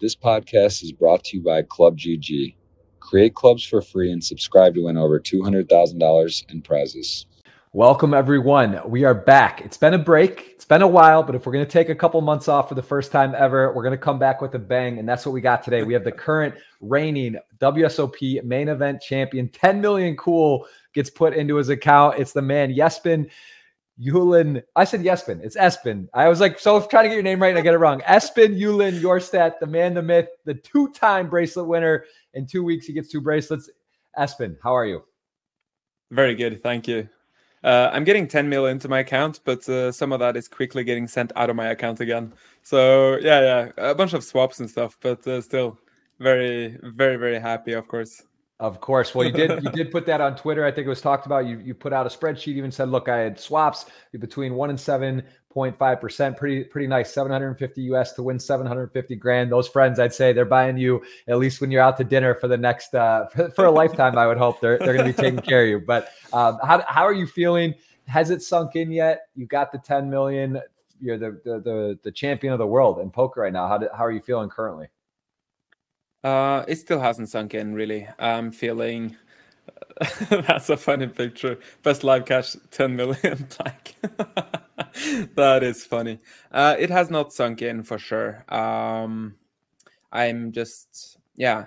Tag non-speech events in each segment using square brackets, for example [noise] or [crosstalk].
This podcast is brought to you by Club GG. Create clubs for free and subscribe to win over $200,000 in prizes. Welcome, everyone. We are back. It's been a break. It's been a while, but if we're going to take a couple months off for the first time ever, we're going to come back with a bang. And that's what we got today. We have the current reigning WSOP main event champion. 10 million cool gets put into his account. It's the man, Yespin Yulin. I said Yespin. It's Espen. I was like, so trying to get your name right and I get it wrong. Espen Yulin Jorstad, the man, the myth, the two time bracelet winner. In two weeks, he gets two bracelets. Espen, how are you? Very good. Thank you. Uh, I'm getting 10 mil into my account, but uh, some of that is quickly getting sent out of my account again. So yeah, yeah, a bunch of swaps and stuff, but uh, still very, very, very happy, of course. Of course. Well, you did you [laughs] did put that on Twitter. I think it was talked about. You you put out a spreadsheet, even said, look, I had swaps between one and seven point five percent. Pretty pretty nice. 750 US to win 750 grand. Those friends, I'd say they're buying you at least when you're out to dinner for the next uh [laughs] for, for a lifetime, I would hope they're they're gonna be taking care of you. But um, how how are you feeling? Has it sunk in yet? You got the 10 million. You're the the the, the champion of the world in poker right now. How, do, how are you feeling currently? Uh, it still hasn't sunk in really. I'm feeling [laughs] that's a funny picture. Best live cash 10 million [laughs] black. [laughs] that is funny. Uh, it has not sunk in for sure. Um, I'm just yeah.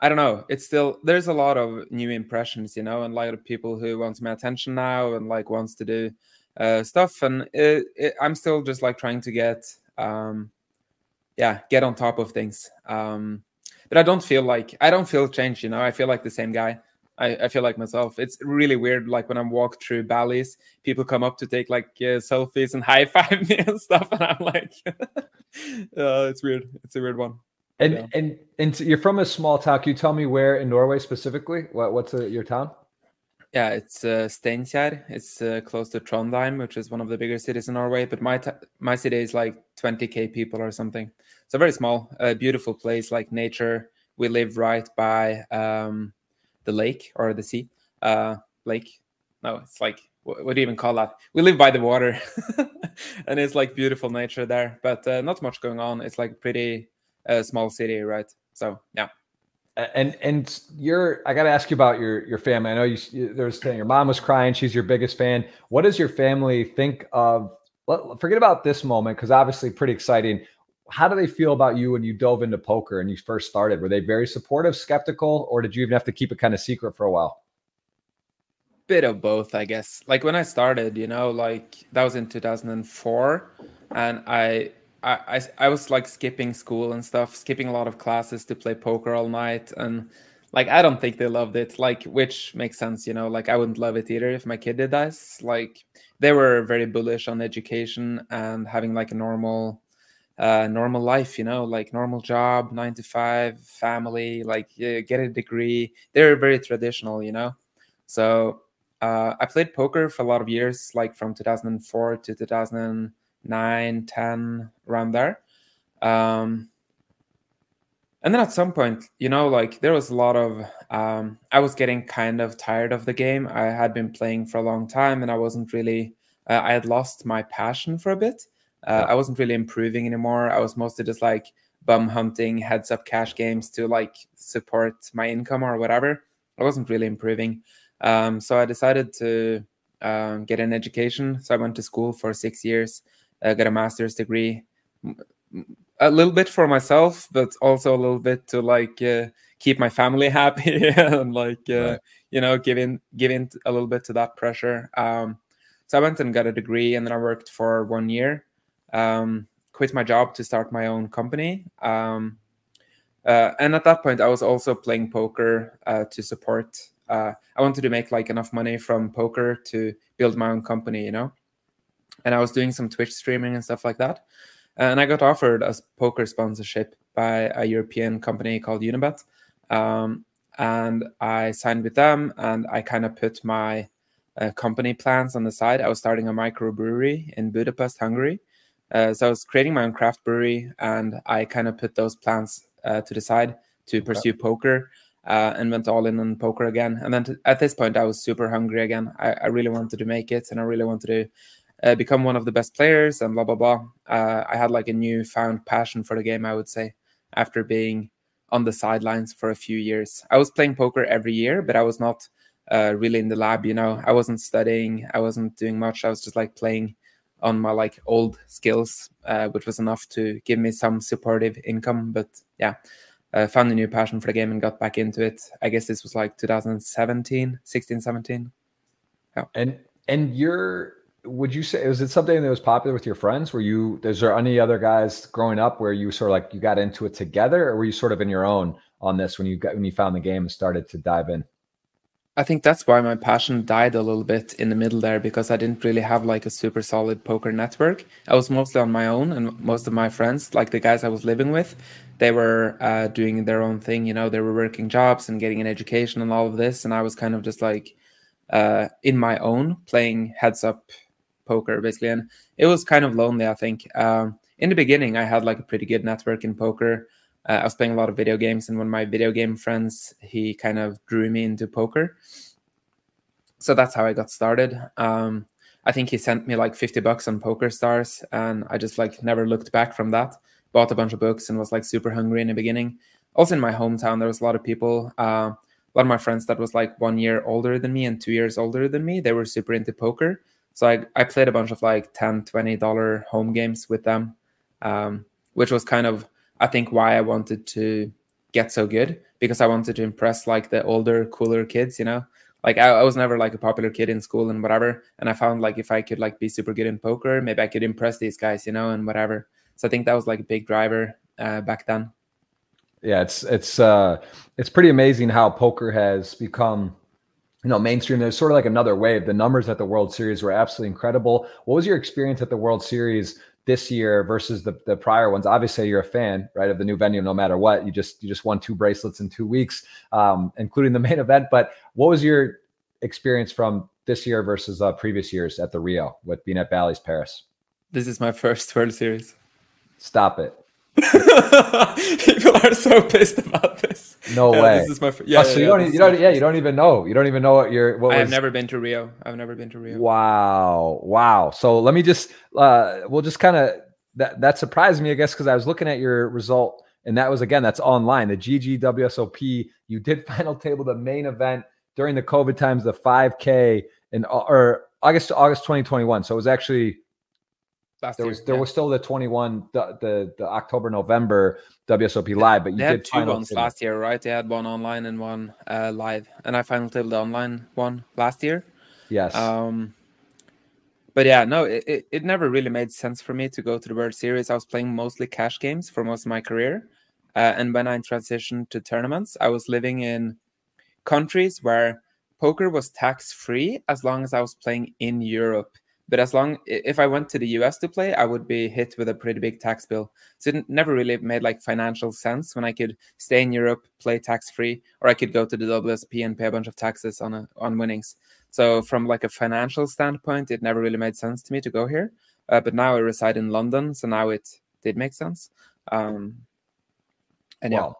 I don't know. It's still there's a lot of new impressions, you know, and a lot of people who wants my attention now and like wants to do uh, stuff, and it, it, I'm still just like trying to get um, yeah get on top of things. Um, but I don't feel like I don't feel changed. You know, I feel like the same guy. I, I feel like myself. It's really weird. Like when I'm walk through Bally's, people come up to take like uh, selfies and [laughs] high five me and stuff, and I'm like, [laughs] uh, it's weird. It's a weird one. And yeah. and and you're from a small town. Can you tell me where in Norway specifically? What what's a, uh, your town? Yeah, it's uh, Steinkjer. It's uh, close to Trondheim, which is one of the bigger cities in Norway. But my t- my city is like 20k people or something. So very small, a beautiful place, like nature. We live right by um, the lake or the sea. Uh, lake? No, it's like what, what do you even call that? We live by the water, [laughs] and it's like beautiful nature there, but uh, not much going on. It's like pretty uh, small city, right? So yeah and and you're i got to ask you about your your family i know you there's saying your mom was crying she's your biggest fan what does your family think of forget about this moment because obviously pretty exciting how do they feel about you when you dove into poker and you first started? Were they very supportive, skeptical, or did you even have to keep it kind of secret for a while? Bit of both, I guess. Like when I started, you know, like that was in 2004, and I, I, I was like skipping school and stuff, skipping a lot of classes to play poker all night, and like I don't think they loved it. Like, which makes sense, you know. Like I wouldn't love it either if my kid did this. Like they were very bullish on education and having like a normal uh, normal life, you know, like normal job, nine to five, family, like yeah, get a degree. They're very traditional, you know. So uh, I played poker for a lot of years, like from 2004 to 2009, 10, around there. Um, and then at some point, you know, like there was a lot of, um, I was getting kind of tired of the game. I had been playing for a long time and I wasn't really, uh, I had lost my passion for a bit. Uh, I wasn't really improving anymore. I was mostly just like bum hunting, heads up cash games to like support my income or whatever. I wasn't really improving. Um, so I decided to um, get an education. So I went to school for six years, uh, got a master's degree, a little bit for myself, but also a little bit to like uh, keep my family [laughs] happy and like uh, right. you know give in give in a little bit to that pressure. Um, so I went and got a degree, and then I worked for one year um, quit my job to start my own company. Um, uh, and at that point, I was also playing poker uh, to support. Uh, I wanted to make like enough money from poker to build my own company, you know. And I was doing some Twitch streaming and stuff like that. And I got offered a poker sponsorship by a European company called Unibet. Um, and I signed with them, and I kind of put my uh, company plans on the side. I was starting a microbrewery in Budapest, Hungary uh, so I was creating my own craft brewery, and I kind of put those plans uh, to the side to pursue okay. poker, uh, and went all in on poker again. And then at this point, I was super hungry again. I, I, really wanted to make it, and I really wanted to uh, become one of the best players, and blah blah blah. Uh, I had like a newfound passion for the game, I would say, after being on the sidelines for a few years. I was playing poker every year, but I was not uh, really in the lab. You know, I wasn't studying, I wasn't doing much. I was just like playing on my like old skills, uh, which was enough to give me some supportive income. But yeah, uh, found a new passion for the game and got back into it. I guess this was like 2017, 16, 17. Yeah. And and you're would you say was it something that was popular with your friends? Were you is there any other guys growing up where you sort of like you got into it together, or were you sort of in your own on this when you got when you found the game and started to dive in? I think that's why my passion died a little bit in the middle there because I didn't really have like a super solid poker network. I was mostly on my own, and most of my friends, like the guys I was living with, they were uh, doing their own thing. You know, they were working jobs and getting an education and all of this, and I was kind of just like uh, in my own playing heads up poker basically, and it was kind of lonely. I think um, in the beginning I had like a pretty good network in poker uh, I was playing a lot of video games, and one of my video game friends he kind of drew me into poker. So that's how I got started. Um, I think he sent me like 50 bucks on Poker Stars, and I just like never looked back from that. Bought a bunch of books and was like super hungry in the beginning. Also in my hometown, there was a lot of people. Uh, a lot of my friends that was like one year older than me and two years older than me. They were super into poker. So I, I played a bunch of like 10 20 dollar home games with them um, which was kind of I think why I wanted to get so good because I wanted to impress like the older, cooler kids, you know. Like I, I, was never like a popular kid in school and whatever. And I found like if I could like be super good in poker, maybe I could impress these guys, you know, and whatever. So I think that was like a big driver uh, back then. Yeah, it's it's uh it's pretty amazing how poker has become you know mainstream there's sort of like another wave the numbers at the world series were absolutely incredible what was your experience at the world series this year versus the, the prior ones. Obviously you're a fan right of the new venue no matter what. You just you just won two bracelets in two weeks um, including the main [laughs] event. But what was your experience from this year versus uh, previous years at the rio with being at bally's paris? This is my [laughs] first world series. Stop it [laughs] People are so pissed about this. No yeah, way. This is my yeah. Oh, so yeah, you don't you don't yeah you don't even know you don't even know what you're. What I have never been to Rio. I've never been to Rio. Wow, wow. So let me just uh, we'll just kind of that that surprised me I guess because I was looking at your result and that was again that's online the GGWSOP. You did [laughs] final table the main event during the COVID times the 5K in or August August 2021. So it was actually Last there year, was there yeah. was still the 21 the the, the October November WSOP live, but you They did had two table. last year, right? They had one online and one uh, live, and I final tabled the online one last year. Yes. Um, but yeah, no, it, it, it never really made sense for me to go to the World Series. I was playing mostly cash games for most of my career. Uh, and when I transitioned to tournaments, I was living in countries where poker was tax free as long as I was playing in Europe. But as long if I went to the US to play, I would be hit with a pretty big tax bill. So it never really made like financial sense when I could stay in Europe, play tax free, or I could go to the WSP and pay a bunch of taxes on a, on winnings. So from like a financial standpoint, it never really made sense to me to go here. Uh, but now I reside in London, so now it did make sense. Um, and yeah,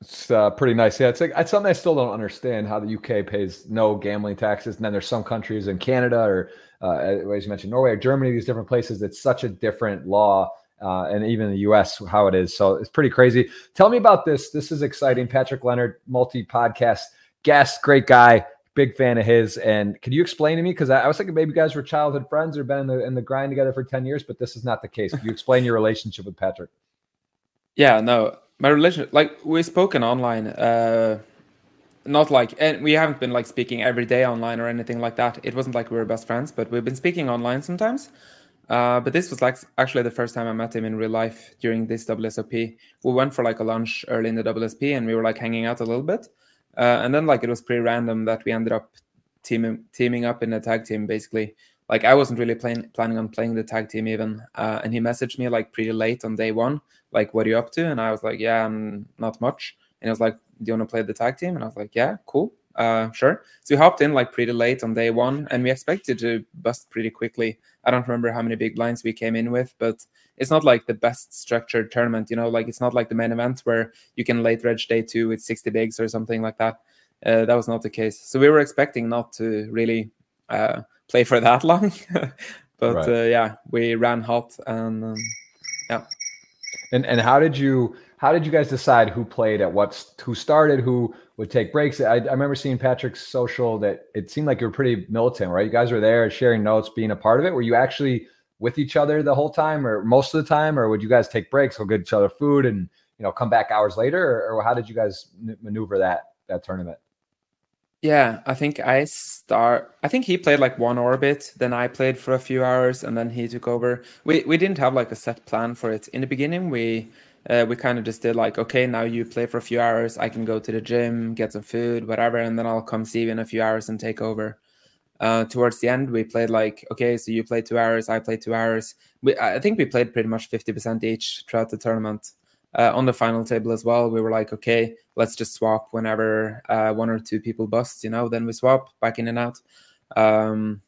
it's uh, pretty nice. Yeah, it's like it's something I still don't understand how the UK pays no gambling taxes, and then there's some countries in Canada or uh, as you mentioned, Norway or Germany, these different places. It's such a different law, uh, and even the U.S. how it is. So it's pretty crazy. Tell me about this. This is exciting. Patrick Leonard, multi podcast guest, great guy, big fan of his. And can you explain to me because I, I was thinking maybe you guys were childhood friends or been in the in the grind together for ten years, but this is not the case. Can you explain your relationship with Patrick? yeah, no, my relationship, like we've spoken online, uh, not like, and we haven't been like speaking every day online or anything like that. It wasn't like we were best friends, but we've been speaking online sometimes. Uh, but this was like actually the first time I met him in real life during this WSOP. We went for like a lunch early in the WSP and we were like hanging out a little bit. Uh, and then like it was pretty random that we ended up teaming teaming up in a tag team basically. Like I wasn't really planning on playing the tag team even. Uh, and he messaged me like pretty late on day one, like what are you up to? And I was like, yeah, I'm not much. And he was like, do you want to play the tag team? And I was like, yeah, cool. Uh, sure. So we hopped in like pretty late on day one, and we expected to bust pretty quickly. I don't remember how many big blinds we came in with, but it's not like the best structured tournament, you know. Like it's not like the main event where you can late reg day two with sixty bigs or something like that. Uh, that was not the case. So we were expecting not to really uh, play for [laughs] that long, [laughs] but Right. uh, yeah, we ran hot and um, yeah. And and how did you how did you guys decide who played at what, who started, who would take breaks? I, I remember seeing Patrick's social that it seemed like you were pretty militant, right? You guys were there sharing notes, being a part of it. Were you actually with each other the whole time or most of the time, or would you guys take breaks, go get each other food and, you know, come back hours later? Or, or how did you guys maneuver that, that tournament? Yeah, I think I start. I think he played like one orbit, then I played for a few hours, and then he took over. We we didn't have like a set plan for it in the beginning. We uh, we kind of just did like, okay, now you play for a few hours. I can go to the gym, get some food, whatever, and then I'll come see you in a few hours and take over. Uh, towards the end, we played like, okay, so you play two hours, I play two hours. We, I think we played pretty much fifty percent each throughout the tournament. Uh, on the final table as well, we were like, okay, let's just swap whenever uh, one or two people bust, you know. Then we swap back in and out. Um,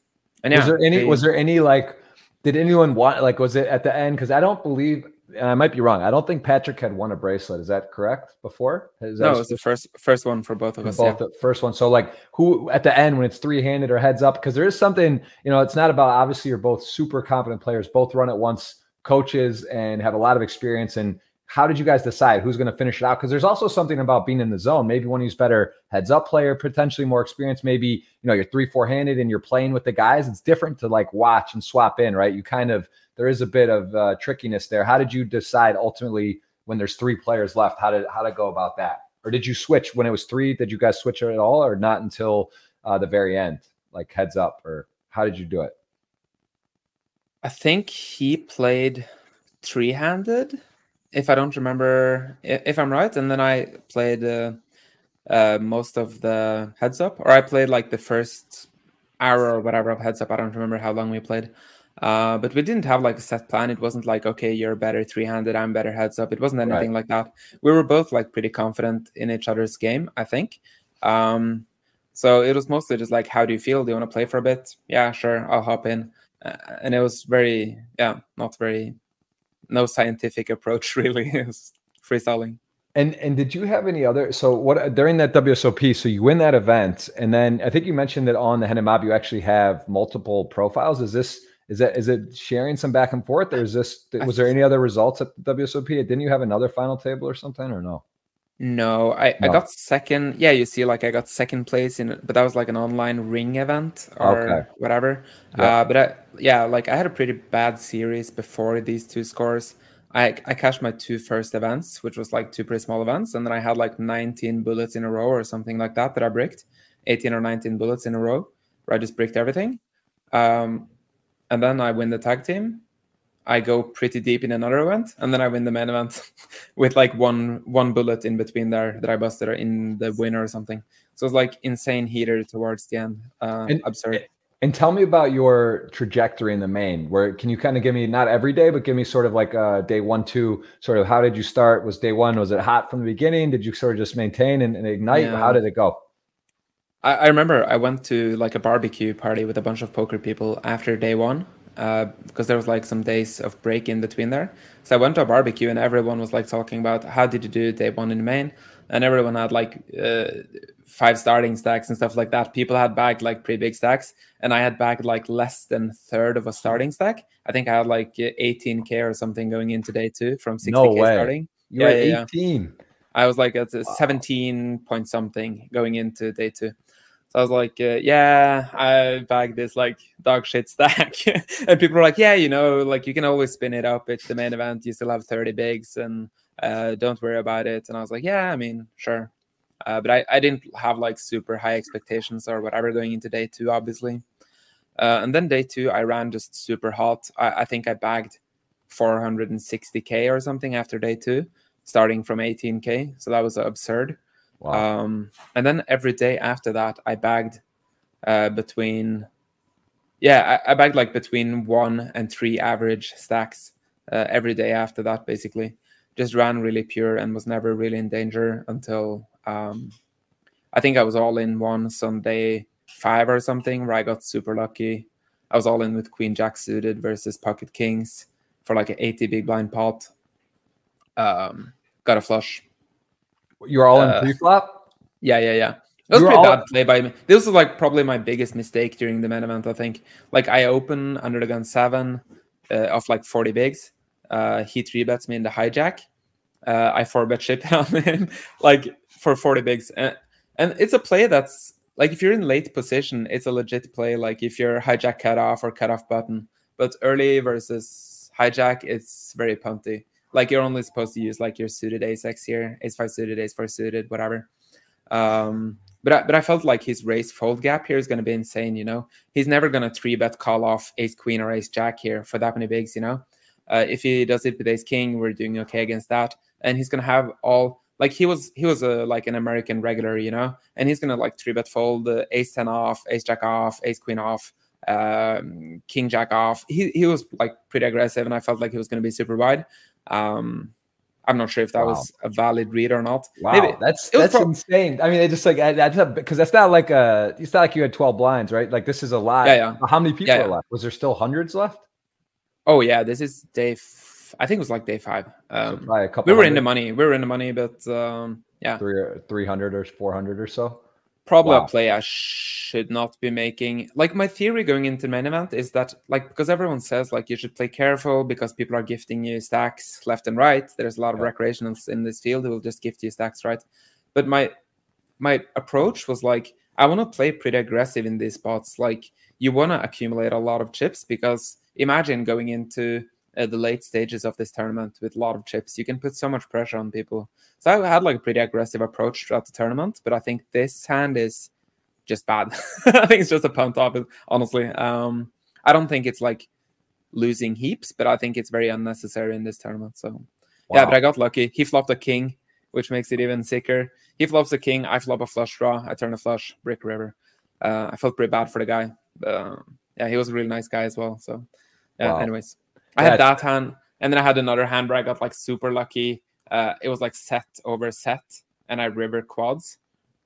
and yeah, was there any? We, was there any like? Did anyone want like? Was it at the end? Because I don't believe and I might be wrong. I don't think Patrick had won a bracelet. Is that correct? Before? Is no, it was the first first one for both of us. Both yeah. the first one. So like, who at the end when it's three handed or heads up? Because there is something. You know, it's not about obviously you're both super competent players, both Run It Once, coaches, and have a lot of experience. And how did you guys decide who's going to finish it out? Because there's also something about being in the zone. Maybe one who's better heads up player, potentially more experienced. Maybe you know you're three four handed and you're playing with the guys. It's different to like watch and swap in, right? You kind of there is a bit of uh, trickiness there. How did you decide ultimately when there's three players left? How did how to go about that? Or did you switch when it was three? Did you guys switch at all, or not until uh, the very end, like heads up? Or how did you do it? I think he played three handed, if I don't remember, if I'm right. And then I played uh, uh, most of the heads up, or I played like the first hour or whatever of heads up. I don't remember how long we played. Uh, but we didn't have like a set plan. It wasn't like, okay, you're better three handed, I'm better heads up. It wasn't anything right. like that. We were both like pretty confident in each other's game, I think. Um, so it was mostly just like, how do you feel? Do you want to play for a bit? Yeah, sure, I'll hop in. Uh, and it was very, yeah, not very, no scientific approach [laughs] really. it was freestyling. And and did you have any other? So what during that WSOP? So you win that event, and then I think you mentioned that on the Mob you actually have multiple profiles. Is this is that is it sharing some back and forth, or is this was there any other results at the WSOP? Didn't you have another final table or something, or no? No, I, no. I got second. Yeah, you see, like I got second place in, but that was like an online ring event or okay. whatever. Yeah. Uh, but I, yeah, like I had a pretty bad series before these two scores. I I cashed my two first events, which was like two pretty small events, and then I had like 19 bullets in a row or something like that that I bricked, 18 or 19 bullets in a row, where I just bricked everything. Um, and then I win the tag team. I go pretty deep in another event, and then I win the main event [laughs] with like one one bullet in between there that I busted in the winner or something. So it's like insane heater towards the end. Uh, and, absurd. And tell me about your trajectory in the main. Where can you kind of give me not every day, but give me sort of like uh, day one, two. Sort of how did you start? Was day one was it hot from the beginning? Did you sort of just maintain and, and ignite? Yeah. How did it go? I, I remember I went to like a barbecue party with a bunch of poker people after day one uh, because there was like some days of break in between there. So I went to a barbecue and everyone was like talking about how did you do day one in main, and everyone had like uh, five starting stacks and stuff like that. People had bagged like pretty big stacks, and I had bagged like less than third of a starting stack. I think I had like 18k or something going into day two from 60k no starting. You're yeah, 18. Yeah. I was like at wow. 17 point something going into day two. So I was like, uh, yeah, I bagged this like dog shit stack. [laughs] and people were like, yeah, you know, like you can always spin it up. It's the main event. You still have 30 bigs and uh, don't worry about it. And I was like, yeah, I mean, sure. Uh, but I, I didn't have like super high expectations or whatever going into day two, obviously. Uh, and then day two, I ran just super hot. I, I think I bagged 460K or something after day two, starting from 18K. So that was absurd. Wow. Um, and then every day after that, I bagged uh, between, yeah, I, I, bagged like between one and three average stacks uh, every day after that, basically. Just ran really pure and was never really in danger until um, I think I was all in once on day five or something where I got super lucky. I was all in with Queen Jack suited versus Pocket Kings for like an 80 big blind pot. Um, got a flush you're all uh, in pre-flop. Yeah, yeah, yeah. That was pretty all... bad play by me. This was like probably my biggest mistake during the main event. I think. Like I open under the gun seven uh, of like forty bigs. Uh, he three bets me in the hijack, Uh, I four bet chip [laughs] on him like for 40 bigs. And, and it's a play that's like if you're in late position, it's a legit play. Like if you're hijack cut off or cut off button, but early versus hijack, it's very punty. Like you're only supposed to use like your suited ace x here, ace five suited, ace four suited, whatever. Um, but I, but I felt like his raise fold gap here is going to be insane. You know, he's never going to three bet call off ace queen or ace jack here for that many bigs. You know, uh, if he does it with ace king, we're doing okay against that, and he's going to have all like he was he was a like an American regular, you know, and he's going to like three bet fold the ace ten off, ace jack off, ace queen off. Um, king jack off. He he was like pretty aggressive, and I felt like he was going to be super wide. Um, I'm not sure if that wow. was a valid read or not. Wow, Maybe. that's that's pro- insane. I mean, it just like that's because that's not like a. It's not like you had 12 blinds, right? Like this is a lot. Yeah, yeah. How many people yeah, yeah. left? Was there still hundreds left? Oh yeah, this is day. F- I think it was like day five. Um, so a couple. We were hundred. in the money. We were in the money, but um, yeah, three three hundred or four hundred or so. Probably wow. a play I should not be making. Like my theory going into main event is that like because everyone says like you should play careful because people are gifting you stacks left and right. There's a lot of yeah. recreationals in this field who will just gift you stacks right. But my my approach was like I want to play pretty aggressive in these spots. Like you want to accumulate a lot of chips because imagine going into uh, the late stages of this tournament with a lot of chips. You can put so much pressure on people. So I had like a pretty aggressive approach throughout the tournament, but I think this hand is just bad. [laughs] I think it's just a punt off honestly. Um, I don't think it's like losing heaps, but I think it's very unnecessary in this tournament. So wow. yeah, but I got lucky. He flopped a king, which makes it even sicker. He flops a king, I flop a flush draw, I turn a flush, brick river. Uh, I felt pretty bad for the guy. Uh, yeah, he was a really nice guy as well. So yeah, wow. anyways. I had that hand, and then I had another hand where I got like super lucky. Uh, it was like set over set, and I river quads.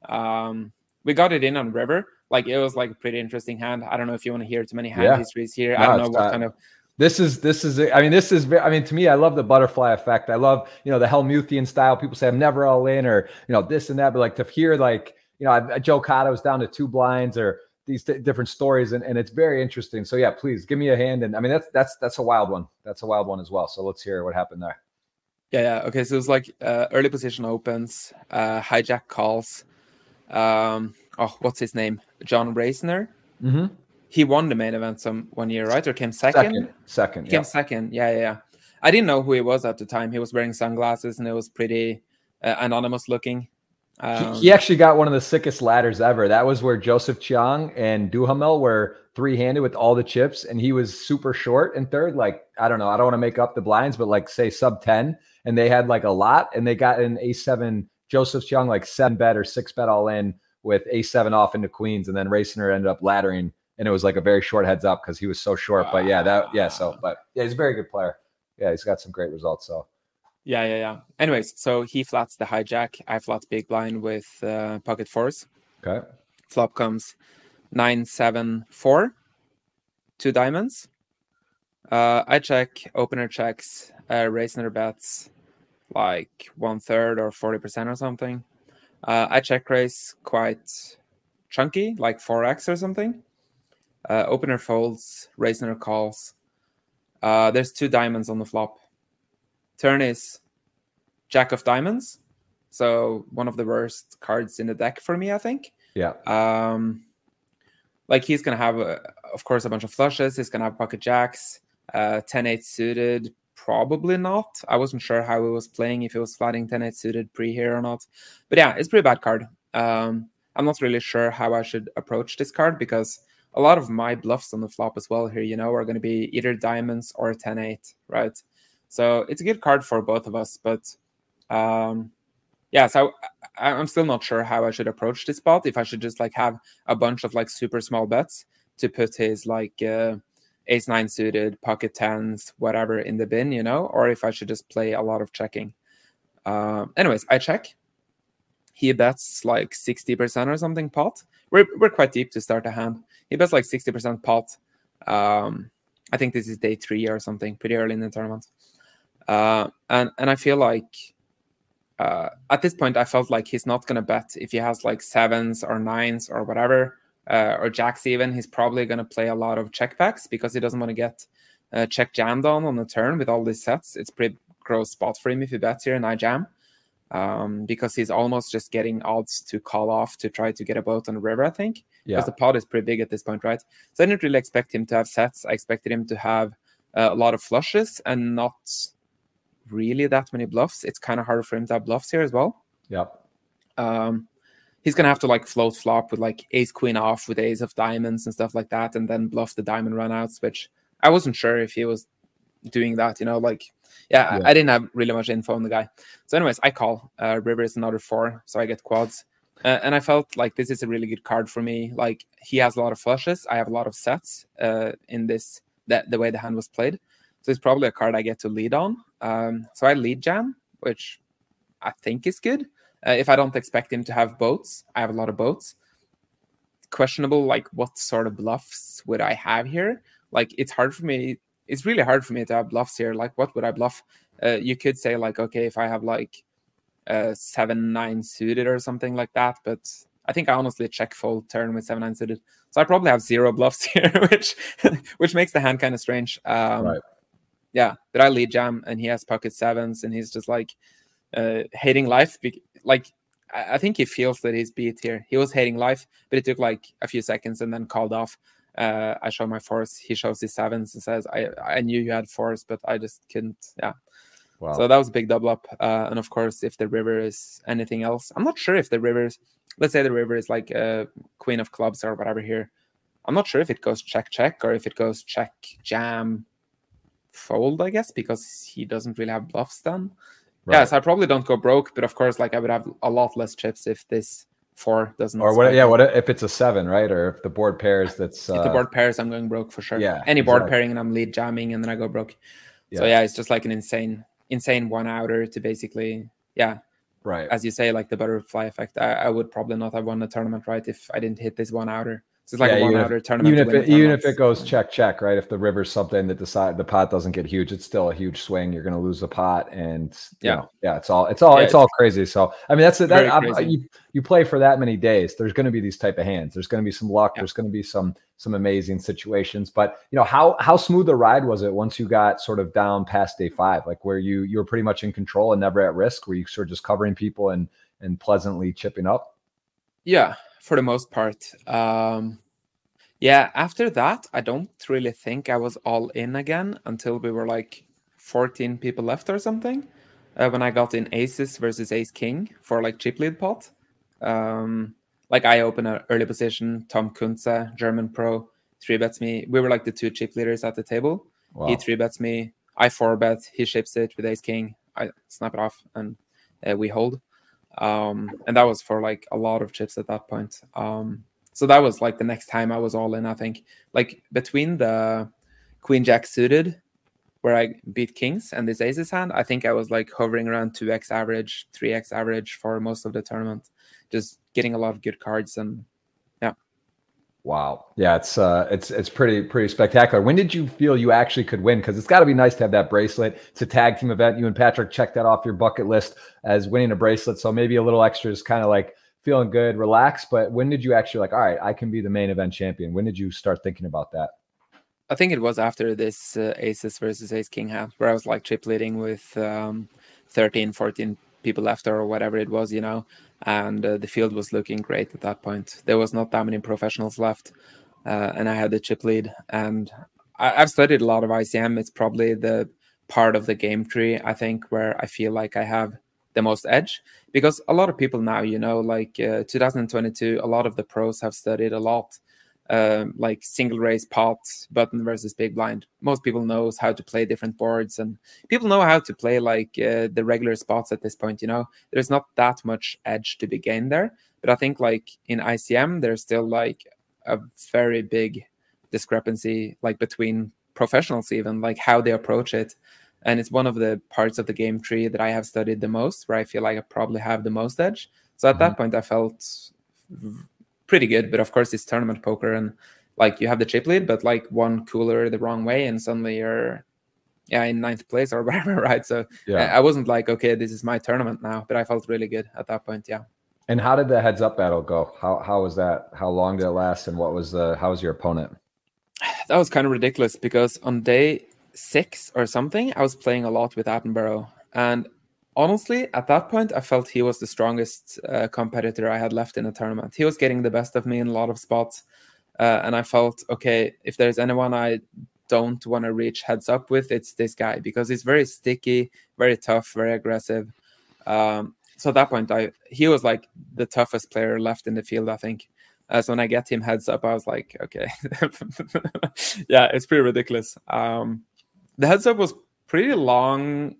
Um, we got it in on river. Like it was like a pretty interesting hand. I don't know if you want to hear too many hand yeah. histories here. No, I don't know what not. kind of. This is this is I mean this is I mean to me I love the butterfly effect. I love you know the Helmuthian style. People say I'm never all in or you know this and that, but like to hear like you know I, Joe was down to two blinds or these d- different stories and, and it's very interesting. So yeah please give me a hand and i mean that's that's that's a wild one. That's a wild one as well. So let's hear what happened there. Yeah yeah. Okay so it's like uh, early position opens uh hijack calls. Um oh what's his name? John Racener. mm-hmm. he won the main event some one year right? Or came second? Second, second yeah. came second. Yeah, yeah yeah. I didn't know who he was at the time. He was wearing sunglasses and it was pretty uh, anonymous looking um, he, he, actually got one of the sickest ladders ever. That was where Joseph Cheong and Duhamel were three handed with all the chips, and he was super short in third. Like, I don't know, I don't want to make up the blinds, but like say sub 10, and they had like a lot, and they got an A7 Joseph Cheong like seven bet or six bet all in with A7 off into Queens, and then Racener ended up laddering, and it was like a very short heads up because he was so short. But yeah, that, yeah, so, but yeah, he's a very good player. Yeah, he's got some great results. So, yeah, yeah, yeah. Anyways, so he flats the hijack. I flat big blind with uh, pocket fours. Okay. Flop comes nine, seven, four, two diamonds. Uh, I check, opener checks, uh, Racener bets like one third or 40% or something. Uh, I check raise quite chunky, like 4x or something. Uh, opener folds, Racener calls. Uh, there's two diamonds on the flop turn is Jack of Diamonds. So one of the worst cards in the deck for me, I think. Yeah. Um, like he's gonna have, a, of course, a bunch of flushes. He's gonna have pocket jacks, uh, 10-8 suited. Probably not. I wasn't sure how he was playing, if he was flatting 10-8 suited pre here or not. But yeah, it's pretty bad card. Um, I'm not really sure how I should approach this card because a lot of my bluffs on the flop as well here, you know, are going to be either diamonds or 10-8, right? So it's a good card for both of us. But um, yeah, so I, I'm still not sure how I should approach this spot. If I should just like have a bunch of like super small bets to put his like uh, ace nine suited, pocket tens, whatever in the bin, you know, or if I should just play a lot of checking. Uh, anyways, I check. He bets like 60% or something pot. We're, we're quite deep to start a hand. He bets like 60% pot. Um, I think this is day three or something, pretty early in the tournament. Uh, and and I feel like uh, at this point I felt like he's not gonna bet if he has like sevens or nines or whatever uh, or jacks even. He's probably gonna play a lot of check packs because he doesn't want to get uh, check jammed on on the turn with all these sets. It's pretty gross spot for him if he bets here and I jam. Um, because he's almost just getting odds to call off to try to get a boat on the river, I think. Yeah. Because the pot is pretty big at this point, right? So I didn't really expect him to have sets. I expected him to have uh, a lot of flushes and not really that many bluffs. It's kind of harder for him to have bluffs here as well. Yeah. Um, he's gonna have to like float flop with like ace queen off with ace of diamonds and stuff like that, and then bluff the diamond runouts, which I wasn't sure if he was doing that. You know, like yeah, Yeah. I, I didn't have really much info on the guy. So, anyways, I call uh, river is another four, so I get quads. Uh, and I felt like this is a really good card for me. Like he has a lot of flushes. I have a lot of sets uh, in this that the way the hand was played. So it's probably a card I get to lead on. Um, so I lead jam, which I think is good. Uh, if I don't expect him to have boats, I have a lot of boats. Questionable, like what sort of bluffs would I have here? Like it's hard for me. It's really hard for me to have bluffs here. Like what would I bluff? Uh, you could say like, okay, if I have like uh, seven nine suited or something like that, but I think I honestly check fold turn with seven nine suited. So I probably have zero bluffs [laughs] here, which [laughs] which makes the hand kind of strange. Um, Right. Yeah, but I lead jam and he has pocket sevens and he's just like uh, hating life. Be- like I I think he feels that he's beat here. He was hating life, but it took like a few seconds and then called off. Uh, I show my fours. He shows his sevens and says, "I I knew you had fours, but I just couldn't." Yeah. Wow. So that was a big double up. Uh, and of course, if the river is anything else, I'm not sure if the river is, let's say the river is like a queen of clubs or whatever here. I'm not sure if it goes check, check, or if it goes check, jam, fold, I guess, because he doesn't really have bluffs then. Yeah, so I probably don't go broke, but of course, like I would have a lot less chips if this four doesn't. or what? Yeah. What if it's a seven, right? Or if the board pairs, that's if uh, the board pairs, I'm going broke for sure. yeah, Any board exactly. pairing and I'm lead jamming and then I go broke. Yeah. So Yeah. yeah, it's just like an insane, insane one outer to basically, yeah, right. as you say, like the butterfly effect. I, I would probably not have won the tournament right if I didn't hit this one outer. It's like Yeah, a one outer tournament. even if it, even if it goes check check right? If the river's something that decide the pot doesn't get huge it's still a huge swing. You're going to lose the pot and Yeah. know, yeah it's all it's all Yeah, it's all crazy. So i mean that's it that you you play for that many days there's going to be these type of hands. There's going to be some luck. Yeah. there's going to be some some amazing situations. But you know how how smooth a ride was it once you got sort of down past day five? Like where you you were pretty much in control and never at risk? Were you sort of just covering people and and pleasantly chipping up? Yeah, for the most part. Um, yeah, after that, I don't really think I was all in again until we were like 14 people left or something. Uh, when I got in aces versus ace king for like chip lead pot. Um, like I open an early position, Tom Kunze, German pro, three bets me. We were like the two chip leaders at the table. wow. He three bets me. I four bet. He ships it with ace king. I snap it off and uh, we hold. Um, and that was for like a lot of chips at that point. Um, so that was like the next time I was all in. I think like between the queen jack suited, where I beat kings and this aces hand, I think I was like hovering around two x average, three x average for most of the tournament, just getting a lot of good cards and Wow. Yeah, it's uh it's it's pretty pretty spectacular. When did you feel you actually could win? Because it's got to be nice to have that bracelet. It's a tag team event. You and Patrick checked that off your bucket list as winning a bracelet. So maybe a little extra is kind of like feeling good, relaxed. But when did you actually like, all right, I can be the main event champion? When did you start thinking about that? I think it was after this uh, aces versus ace king hand where I was like chip leading with um, 13, 14 people left or whatever it was, you know, and uh, the field was looking great at that point. There was not that many professionals left, uh, and I had the chip lead. And I, I've studied a lot of ICM. It's probably the part of the game tree, I think, where I feel like I have the most edge because a lot of people now, you know, like uh, 2022, a lot of the pros have studied a lot um, like single race pot button versus big blind. Most people knows how to play different boards, and people know how to play like uh, the regular spots at this point. You know, there's not that much edge to be gained there. But I think like in ICM, there's still like a very big discrepancy, like between professionals, even like how they approach it. And it's one of the parts of the game tree that I have studied the most, where I feel like I probably have the most edge. So at that point, I felt pretty good. But of course, it's tournament poker, and like you have the chip lead, but like one cooler the wrong way, and suddenly you're yeah in ninth place or [laughs] whatever, right? So yeah. I wasn't like okay, this is my tournament now, but I felt really good at that point. Yeah. And how did the heads up battle go? How how was that? How long did it last? And what was the how was your opponent? [sighs] That was kind of ridiculous because on day six or something, I was playing a lot with Attenborough, And honestly, at that point, I felt he was the strongest uh, competitor I had left in the tournament. He was getting the best of me in a lot of spots. Uh, and I felt, okay, if there's anyone I don't want to reach heads up with, it's this guy because he's very sticky, very tough, very aggressive. Um, so at that point, I he was like the toughest player left in the field, I think. Uh, so when I get him heads up, I was like, okay, [laughs] yeah, it's pretty ridiculous. Um, the heads up was pretty long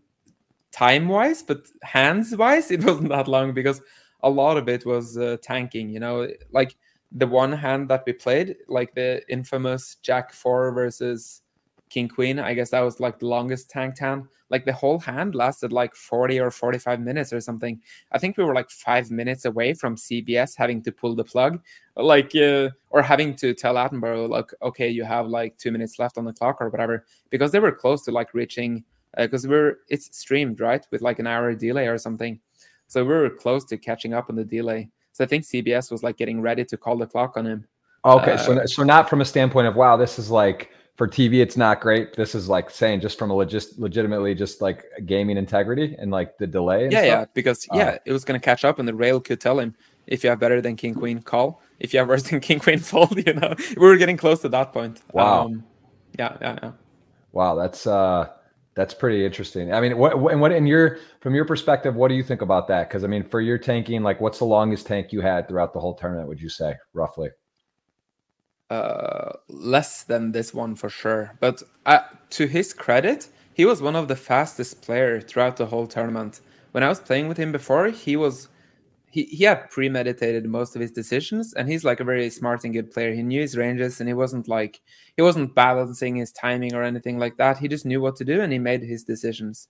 time wise, but hands wise, [laughs] it wasn't that long because a lot of it was uh, tanking. You know, like the one hand that we played, like the infamous Jack Four versus King Queen. I guess that was like the longest tanked hand. Like the whole hand lasted like 40 or 45 minutes or something. I think we were like five minutes away from CBS having to pull the plug, like, uh, or having to tell Attenborough, like, okay, you have like two minutes left on the clock or whatever, because they were close to like reaching, because uh, we're, it's streamed, right? With like an hour delay or something. So we were close to catching up on the delay. So I think CBS was like getting ready to call the clock on him. Okay, uh, so so not from a standpoint of wow, this is like for TV, it's not great. This is like saying just from a legit, legitimately just like gaming integrity and like the delay. yeah, stuff. yeah, because yeah, uh, it was gonna catch up, and the rail could tell him if you have better than King Queen, call. If you have worse [laughs] than King Queen, fold. You know, we were getting close to that point. Wow. Um, yeah, yeah, yeah. Wow, that's uh, that's pretty interesting. I mean, what and what in your from your perspective, what do you think about that? Because I mean, for your tanking, like, what's the longest tank you had throughout the whole tournament? Would you say roughly? uh, less than this one for sure. But uh, to his credit, he was one of the fastest player throughout the whole tournament. When I was playing with him before, he was he, he had premeditated most of his decisions and he's like a very smart and good player he knew his ranges and he wasn't like he wasn't balancing his timing or anything like that he just knew what to do and he made his decisions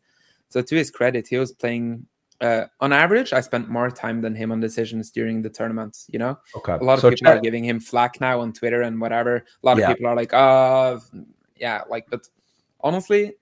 so to his credit he was playing uh, on average, I spent more time than him on decisions during the tournaments. You know, okay. A lot of so people are giving him flack now on Twitter and whatever. A lot of yeah. people are like, "Uh, yeah," like, but honestly,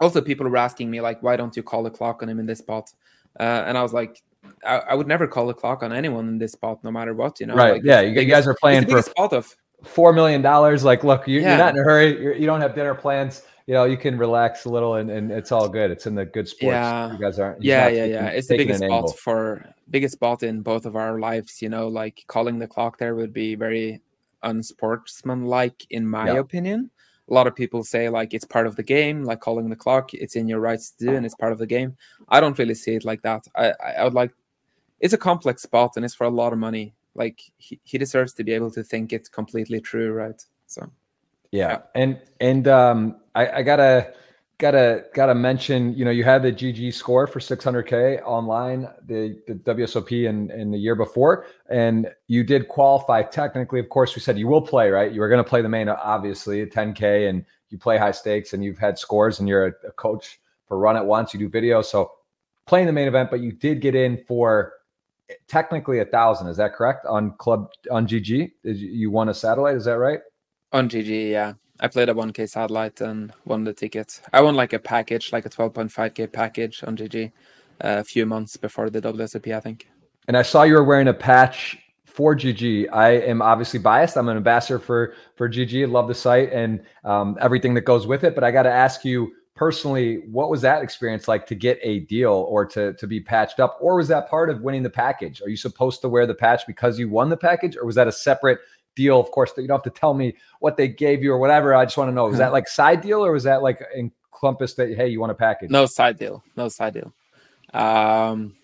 also people were asking me like, "Why don't you call the clock on him in this spot?" Uh, and I was like, I, I, would never call the clock on anyone in this spot, no matter what. You know, right? Like, yeah, you, guys are playing for spot of four million dollars. Like, look, you, are not in a hurry. You're, you do not have dinner plans you know, you can relax a little and, and it's all good. It's in the good sports. Yeah. You guys aren't. Yeah, yeah, yeah. It's the biggest spot for biggest spot in both of our lives. You know, like calling the clock there would be very unsportsmanlike, in my yeah. opinion. A lot of people say like it's part of the game, like calling the clock. It's in your rights to do, and it's part of the game. I don't really see it like that. I, I would like. It's a complex spot, and it's for a lot of money. Like he, he deserves to be able to think it's completely true, right? So. Yeah, and and um, I, I gotta gotta gotta mention, you know, you had the GG score for 600k online, the the WSOP in in the year before, and you did qualify technically. Of course, we said you will play, right? You were going to play the main, obviously, 10k, and you play high stakes, and you've had scores, and you're a, a coach for Run It Once. You do video, so playing the main event, but you did get in for technically a thousand. Is that correct on club on GG? You won a satellite? Is that right? On GG, yeah. I played a 1K satellite and won the ticket. I won like a package, like a 12.5K package on GG uh, a few months before the WSOP, I think. And I saw you were wearing a patch for GG. I am obviously biased. I'm an ambassador for for GG. I love the site and um, everything that goes with it. But I got to ask you personally, what was that experience like to get a deal or to to be patched up, or was that part of winning the package? Are you supposed to wear the patch because you won the package, or was that a separate deal. Of course, that you don't have to tell me what they gave you or whatever. I just want to know: was that like side deal or was that like encompassed that hey, you want a package? No side deal. No side deal. Um,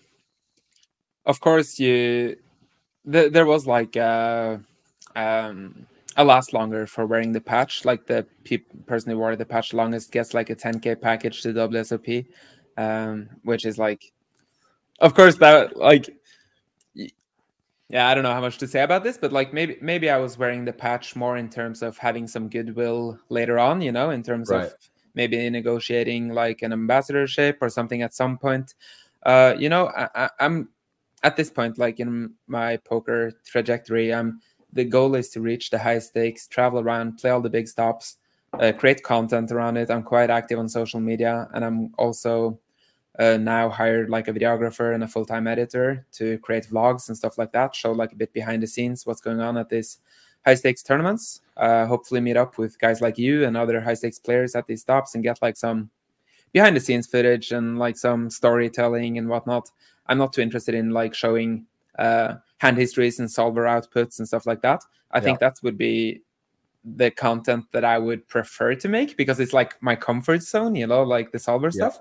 of course, you. Th- there was like uh, um, a last longer for wearing the patch. Like the pe- person who wore the patch longest gets like a 10k package to WSOP, um, which is like, of course, that like yeah, I don't know how much to say about this, but like maybe maybe I was wearing the patch more in terms of having some goodwill later on, you know, in terms right. of maybe negotiating like an ambassadorship or something at some point. Uh, you know, I, am at this point, like in my poker trajectory, I'm the goal is to reach the high stakes, travel around, play all the big stops, uh, create content around it. I'm quite active on social media, and I'm also uh, now hired like a videographer and a full-time editor to create vlogs and stuff like that show like a bit behind the scenes what's going on at these high stakes tournaments uh, hopefully meet up with guys like you and other high stakes players at these stops and get like some behind the scenes footage and like some storytelling and whatnot. I'm not too interested in like showing uh, hand histories and solver outputs and stuff like that. I yeah. think that would be the content that I would prefer to make because it's like my comfort zone, you know, like the solver yeah. stuff.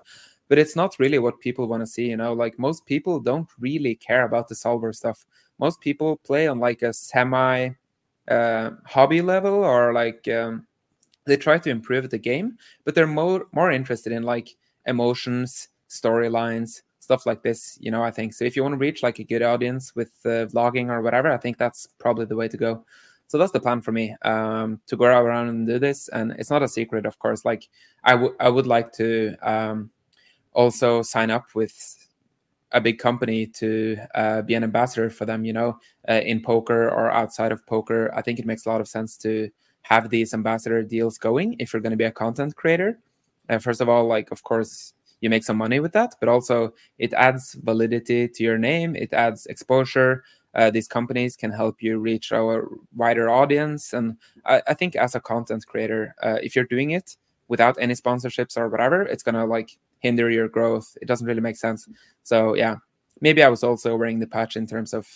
But it's not really what people want to see, you know. Like most people don't really care about the solver stuff. Most people play on like a semi uh, hobby level or like um, they try to improve the game, but they're more more interested in like emotions, storylines, stuff like this. You know, I think so. If you want to reach like a good audience with uh, vlogging or whatever, I think that's probably the way to go so that's the plan for me um, to go around and do this and it's not a secret of course like I would I would like to um, also sign up with a big company to uh, be an ambassador for them you know uh, in poker or outside of poker. I think it makes a lot of sense to have these ambassador deals going if you're going to be a content creator. Uh, first of all like of course you make some money with that but also it adds validity to your name. It adds exposure. Uh, these companies can help you reach our wider audience. And I, I think as a content creator, uh, if you're doing it without any sponsorships or whatever, it's gonna like hinder your growth. It doesn't really make sense. So yeah, maybe I was also wearing the patch in terms of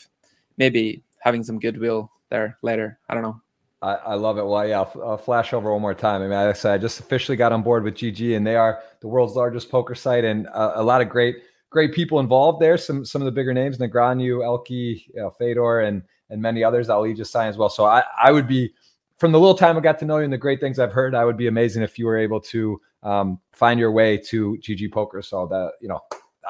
maybe having some goodwill there later. I don't know. I, I love it. Well, yeah, I'll, I'll, flash over one more time. I mean, I said I just officially got on board with GG, and they are the world's largest poker site, and a, lot of great great people involved there. Some some of the bigger names, Negreanu, ElkY, you know, Fedor, and and many others. Ali just signed as well. So I I would be from the little time I got to know you and the great things I've heard. I would be amazing if you were able to um, find your way to GG Poker. So that you know,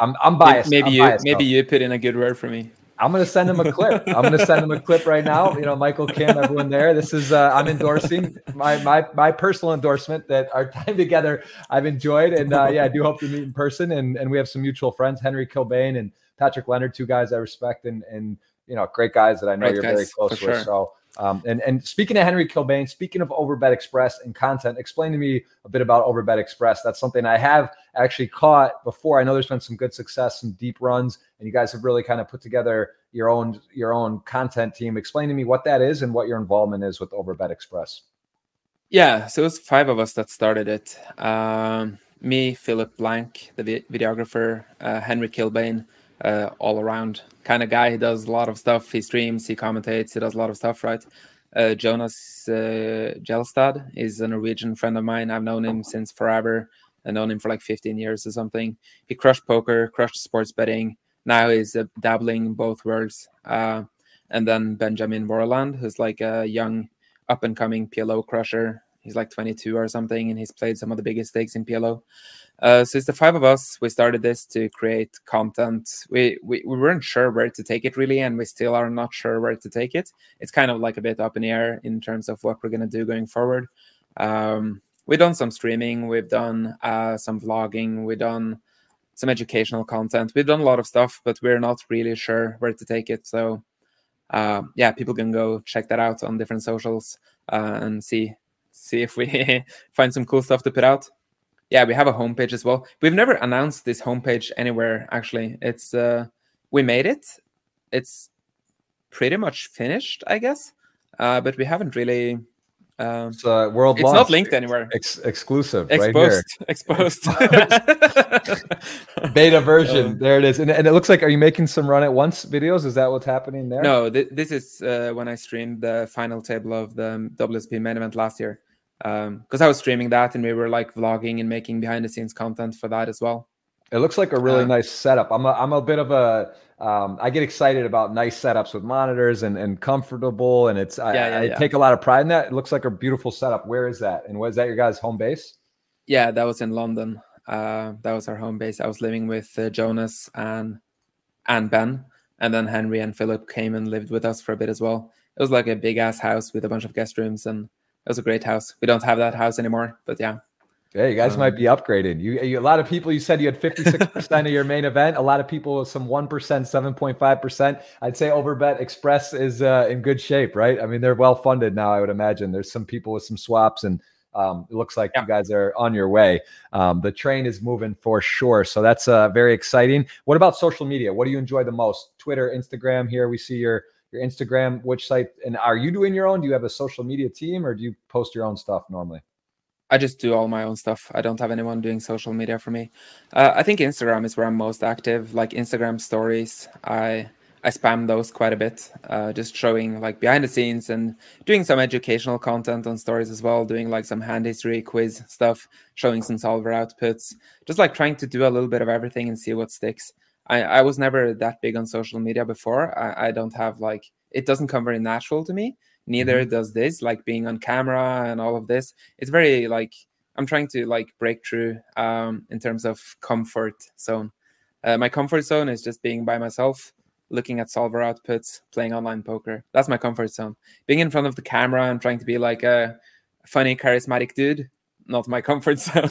I'm I'm biased. Maybe I'm you biased, maybe you put in a good word for me. I'm gonna send him a clip. [laughs] I'm gonna send him a clip right now. You know, Michael Kim, everyone there. This is uh, I'm endorsing my my my personal endorsement that our time together I've enjoyed, and uh, yeah, I do hope to meet in person. And and we have some mutual friends, Henry Kilbane and Patrick Leonard, two guys I respect, and and you know, great guys that I know great you're guys, very close with. Sure. So um, and and speaking of Henry Kilbane, speaking of Overbet Express and content, explain to me a bit about Overbet Express. That's something I have actually caught before. I know there's been some good success, some deep runs, and you guys have really kind of put together your own your own content team. Explain to me what that is and what your involvement is with Overbet Express. Yeah, so it was five of us that started it. Um, me, Philip Blank, the videographer, uh, Henry Kilbane, uh, all around kind of guy. He does a lot of stuff. He streams, he commentates, he does a lot of stuff, right? Uh, Jonas uh, Gjelstad is a Norwegian friend of mine. I've known him since forever. I've known him for like 15 years or something. He crushed poker, crushed sports betting. Now he's uh, dabbling in both worlds. Uh, and then Benjamin Vorland, who's like a young up and coming PLO crusher. He's like 22 or something, and he's played some of the biggest stakes in PLO. Uh, so it's the five of us. We started this to create content. We, we we weren't sure where to take it really, and we still are not sure where to take it. It's kind of like a bit up in the air in terms of what we're gonna do going forward. Um, we've done some streaming, we've done uh, some vlogging, we've done some educational content. We've done a lot of stuff, but we're not really sure where to take it. So uh, yeah, people can go check that out on different socials uh, and see see if we [laughs] find some cool stuff to put out yeah, we have a homepage as well. We've never announced this homepage anywhere. Actually, it's uh, we made it. It's pretty much finished, I guess, uh, but we haven't really. Uh, it's uh, world. It's not linked anywhere. Ex- exclusive, exposed, right exposed. [laughs] [laughs] Beta version. Um, there it is, and, and it looks like. Are you making some Run It Once videos? Is that what's happening there? No, th- this is uh, when I streamed the final table of the WSOP main event last year because um, I was streaming that and we were like vlogging and making behind the scenes content for that as well. It looks like a really uh, nice setup. I'm a, I'm a bit of a um, I get excited about nice setups with monitors and, and comfortable and it's I, yeah, yeah, I yeah. take a lot of pride in that. It looks like a beautiful setup. Where is that? And was that your guys' home base? Yeah, that was in London. Uh, that was our home base. I was living with uh, Jonas and and Ben, and then Henry and Philip came and lived with us for a bit as well. It was like a big ass house with a bunch of guest rooms and it was a great house. We don't have that house anymore, but yeah. Yeah, you guys um, might be upgraded. You, you, a lot of people. You said you had fifty six percent [laughs] of your main event. A lot of people with some one percent, seven point five percent. I'd say Overbet Express is uh, in good shape, right? I mean, they're well funded now. I would imagine there's some people with some swaps, and um, it looks like yeah. you guys are on your way. Um, the train is moving for sure. So that's uh, very exciting. What about social media? What do you enjoy the most? Twitter, Instagram. Here we see your your Instagram, which site, and are you doing your own? Do you have a social media team, or do you post your own stuff normally? I just do all my own stuff. I don't have anyone doing social media for me. Uh, I think Instagram is where I'm most active. Like Instagram stories, I I spam those quite a bit, uh, just showing like behind the scenes and doing some educational content on stories as well, doing like some hand history quiz stuff, showing some solver outputs, just like trying to do a little bit of everything and see what sticks. I, I was never that big on social media before. I, I don't have like, it doesn't come very natural to me. Neither mm-hmm. does this, like being on camera and all of this. It's very like, I'm trying to like break through um, in terms of comfort zone. Uh, my comfort zone is just being by myself looking at solver outputs, playing online poker. That's my comfort zone. Being in front of the camera and trying to be like a funny, charismatic dude, not my [laughs] comfort zone.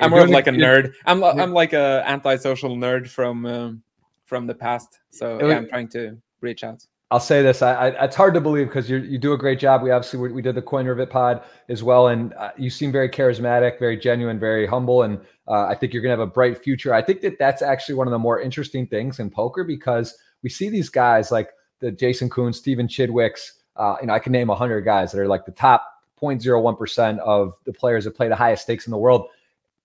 I'm more of like a nerd. [laughs] I'm I'm like a antisocial nerd from um, from the past. So yeah, I'm trying to reach out. I'll say this: I, I, it's hard to believe because you you do a great job. We obviously we, we did the Coin Rivet pod as well, and uh, you seem very charismatic, very genuine, very humble, and uh, I think you're going to have a bright future. I think that that's actually one of the more interesting things in poker because we see these guys like the Jason Koon, Stephen Chidwicks. Uh, you know, I can name a hundred guys that are like the top 0.01% of the players that play the highest stakes in the world.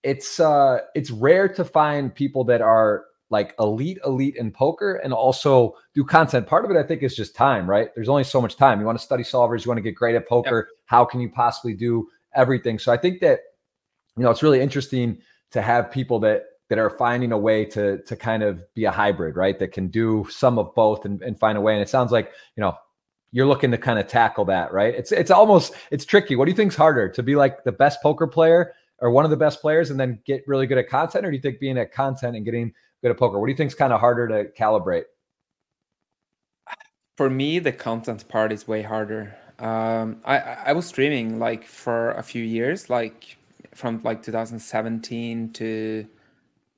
It's uh, it's rare to find people that are like elite, elite in poker and also do content. Part of it, I think, is just time, right? There's only so much time. You want to study solvers, you want to get great at poker. Yep. How can you possibly do everything? So I think that, you know, it's really interesting to have people that that are finding a way to to kind of be a hybrid, right? That can do some of both and, and find a way. And it sounds like you know you're looking to kind of tackle that, right? It's it's almost it's tricky. What do you think's harder to be like the best poker player or one of the best players and then get really good at content, or do you think being at content and getting good at poker? What do you think is kind of harder to calibrate? For me, the content part is way harder. Um, I I was streaming like for a few years, like from like 2017 to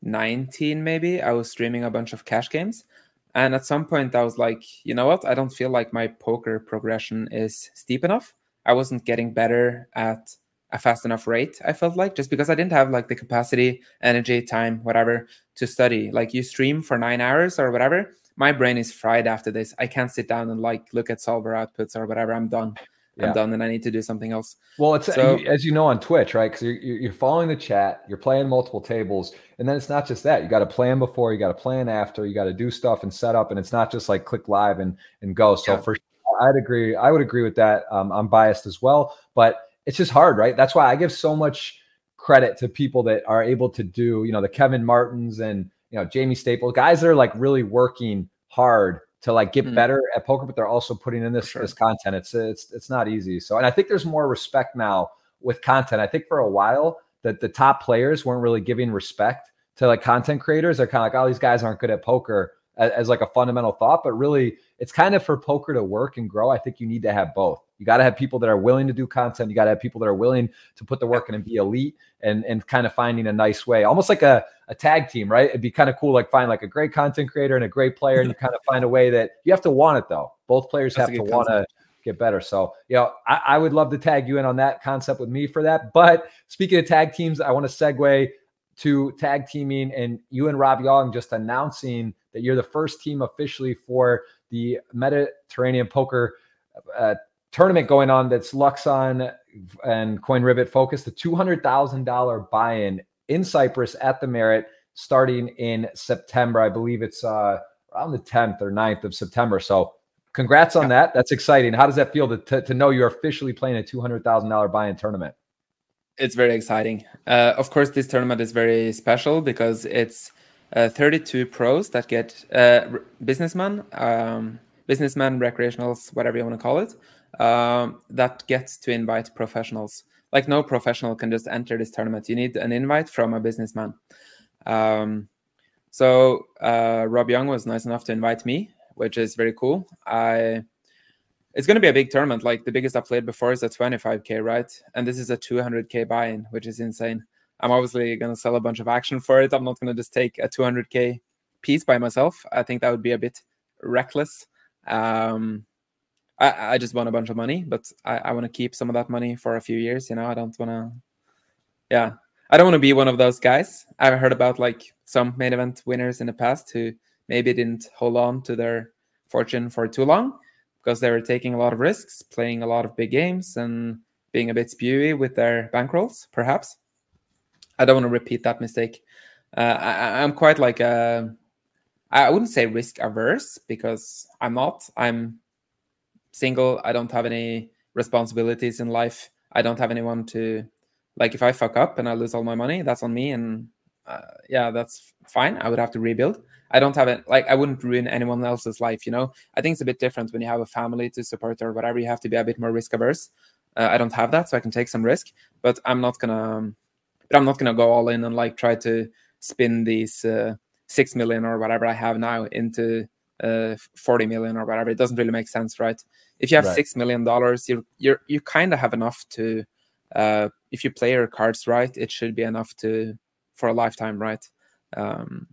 19 maybe i was streaming a bunch of cash games and at some point i was like you know what i don't feel like my poker progression is steep enough i wasn't getting better at a fast enough rate i felt like just because i didn't have like the capacity energy time whatever to study like you stream for nine hours or whatever my brain is fried after this i can't sit down and like look at solver outputs or whatever i'm done yeah. I'm done and I need to do something else. Well, it's so, as you know on Twitch, right? Because you're, you're following the chat, you're playing multiple tables, and then it's not just that. You got to plan before, you got to plan after, you got to do stuff and set up, and it's not just like click live and and go. So yeah. for I'd agree. I would agree with that. Um, I'm biased as well, but it's just hard, right? That's why I give so much credit to people that are able to do, you know, the Kevin Martins and you know Jamie Staples, guys that are like really working hard to like get mm. better at poker, but they're also putting in this sure. this content. It's it's it's not easy. So, and I think there's more respect now with content. I think for a while that the top players weren't really giving respect to like content creators. They're kind of like, oh, these guys aren't good at poker as, as like a fundamental thought, but really it's kind of for poker to work and grow. I think you need to have both. You got to have people that are willing to do content. You got to have people that are willing to put the work in and be elite and and kind of finding a nice way, almost like a, a tag team, right? It'd be kind of cool, like find like a great content creator and a great player, and you kind of find a way that you have to want it though. Both players That's have to want to get better. So, you know, I, I, would love to tag you in on that concept with me for that. But speaking of tag teams, I want to segue to tag teaming and you and Rob Young just announcing that you're the first team officially for the Mediterranean Poker uh, tournament going on that's Luxon and Coin Rivet focused. The $200,000 buy in in Cyprus at the Merit starting in September. I believe it's uh, around the 10th or 9th of September. So, congrats on yeah. that. That's exciting. How does that feel to, to, to know you're officially playing a $200,000 buy in tournament? It's very exciting. Uh, of course, this tournament is very special because it's uh, 32 pros that get uh, businessmen, um, businessmen, recreationals, whatever you want to call it, um, that gets to invite professionals. Like no professional can just enter this tournament. You need an invite from a businessman. Um, so uh, Rob Young was nice enough to invite me, which is very cool. I it's going to be a big tournament. Like the biggest I played before is a 25k, right? And this is a 200k buy-in, which is insane. I'm obviously going to sell a bunch of action for it. I'm not going to just take a 200k piece by myself. I think that would be a bit reckless. Um, I, I just want a bunch of money, but I, I want to keep some of that money for a few years. You know, I don't want to. Yeah, I don't want to be one of those guys. I've heard about like some main event winners in the past who maybe didn't hold on to their fortune for too long because they were taking a lot of risks, playing a lot of big games, and being a bit spewy with their bankrolls, perhaps. I don't want to repeat that mistake. Uh, I, am quite like a, I wouldn't say risk averse because I'm not. I'm single. I don't have any responsibilities in life. I don't have anyone to, like, if I fuck up and I lose all my money, that's on me. And uh, yeah, that's fine. I would have to rebuild. I don't have it like I wouldn't ruin anyone else's life. You know, I think it's a bit different when you have a family to support or whatever. You have to be a bit more risk averse. Uh, I don't have that, so I can take some risk, but I'm not gonna. But I'm not gonna go all in and like try to spin these uh, six million or whatever I have now into uh, 40 million or whatever. It doesn't really make sense, right? If you have right. six million dollars, you you you kind of have enough to. Uh, if you play your cards right, it should be enough to for a lifetime, right? Um,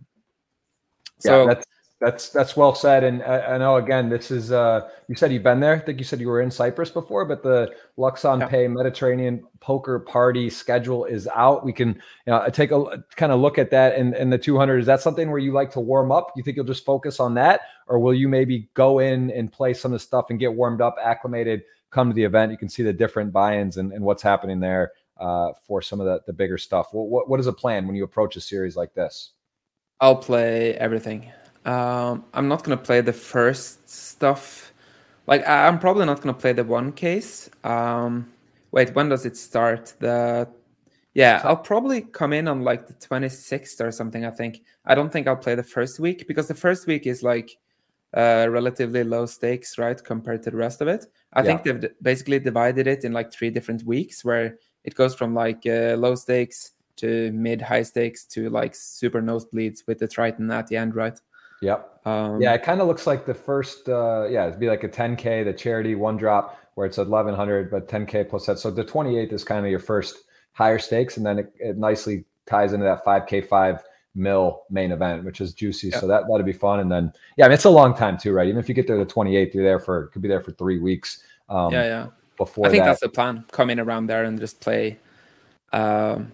so yeah, that's that's that's well said. And I, I, know again, this is uh, you said you've been there. I think you said you were in Cyprus before, but the Luxon yeah. Pay Mediterranean Poker Party schedule is out. We can you know, take a kind of look at that and and the 200. Is that something where you like to warm up? You think you'll just focus on that, or will you maybe go in and play some of the stuff and get warmed up, acclimated, come to the event? You can see the different buy-ins and, and what's happening there uh, for some of the, the bigger stuff. What, what, what is a plan when you approach a series like this? I'll play everything. Um, I'm not gonna play the first stuff. Like I'm probably not gonna play the one case. Um, wait, when does it start? The yeah, I'll probably come in on like the 26th or something. I think. I don't think I'll play the first week because the first week is like uh, relatively low stakes, right, compared to the rest of it. I yeah. think they've basically divided it in like three different weeks where it goes from like uh, low stakes to mid high stakes to like super nosebleeds with the Triton at the end, right? Yep. Um, yeah, it kind of looks like the first. Uh, yeah, it'd be like a 10k, the charity one drop where it's 1100, but 10k plus that. So the 28th is kind of your first higher stakes, and then it, it nicely ties into that 5k five mil main event, which is juicy. Yep. So that that'd be fun. And then yeah, I mean it's a long time too, right? Even if you get there the 28th, you're there for could be there for three weeks. Um, yeah, yeah. Before I think that. that's the plan. Come in around there and just play. Um,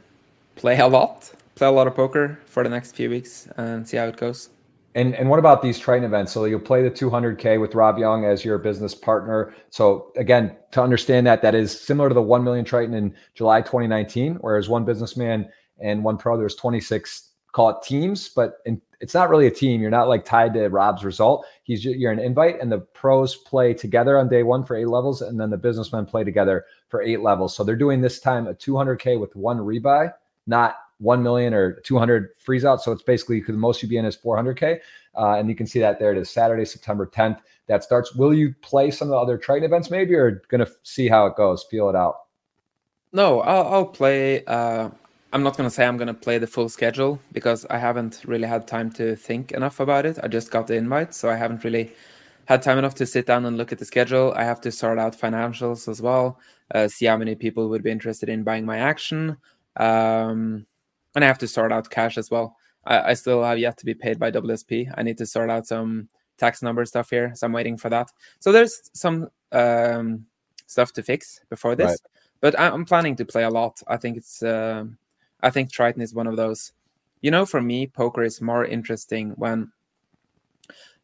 play a lot, play a lot of poker for the next few weeks and see how it goes. And and what about these Triton events? So you'll play the 200k with Rob Young as your business partner. So again, to understand that, that is similar to the 1 million Triton in July 2019, whereas one businessman and one pro, there's 26 call it teams, but in, it's not really a team. You're not like tied to Rob's result. He's you're an invite, and the pros play together on day one for eight levels, and then the businessmen play together for eight levels. So they're doing this time a 200k with one rebuy not 1 million or 200 freeze out. So it's basically the most you'd be in is 400K. Uh, and you can see that there it is Saturday, September 10th. That starts. Will you play some of the other Triton events maybe or going to see how it goes, feel it out? No, I'll, I'll play. Uh, I'm not going to say I'm going to play the full schedule because I haven't really had time to think enough about it. I just got the invite, so I haven't really had time enough to sit down and look at the schedule. I have to sort out financials as well, uh, see how many people would be interested in buying my action um, and I have to sort out cash as well. I, I, still have yet to be paid by WSP. I need to sort out some tax number stuff here, so I'm waiting for that. So there's some um, stuff to fix before this, right. but I'm planning to play a lot. I think it's uh, I think Triton is one of those. You know, for me, poker is more interesting when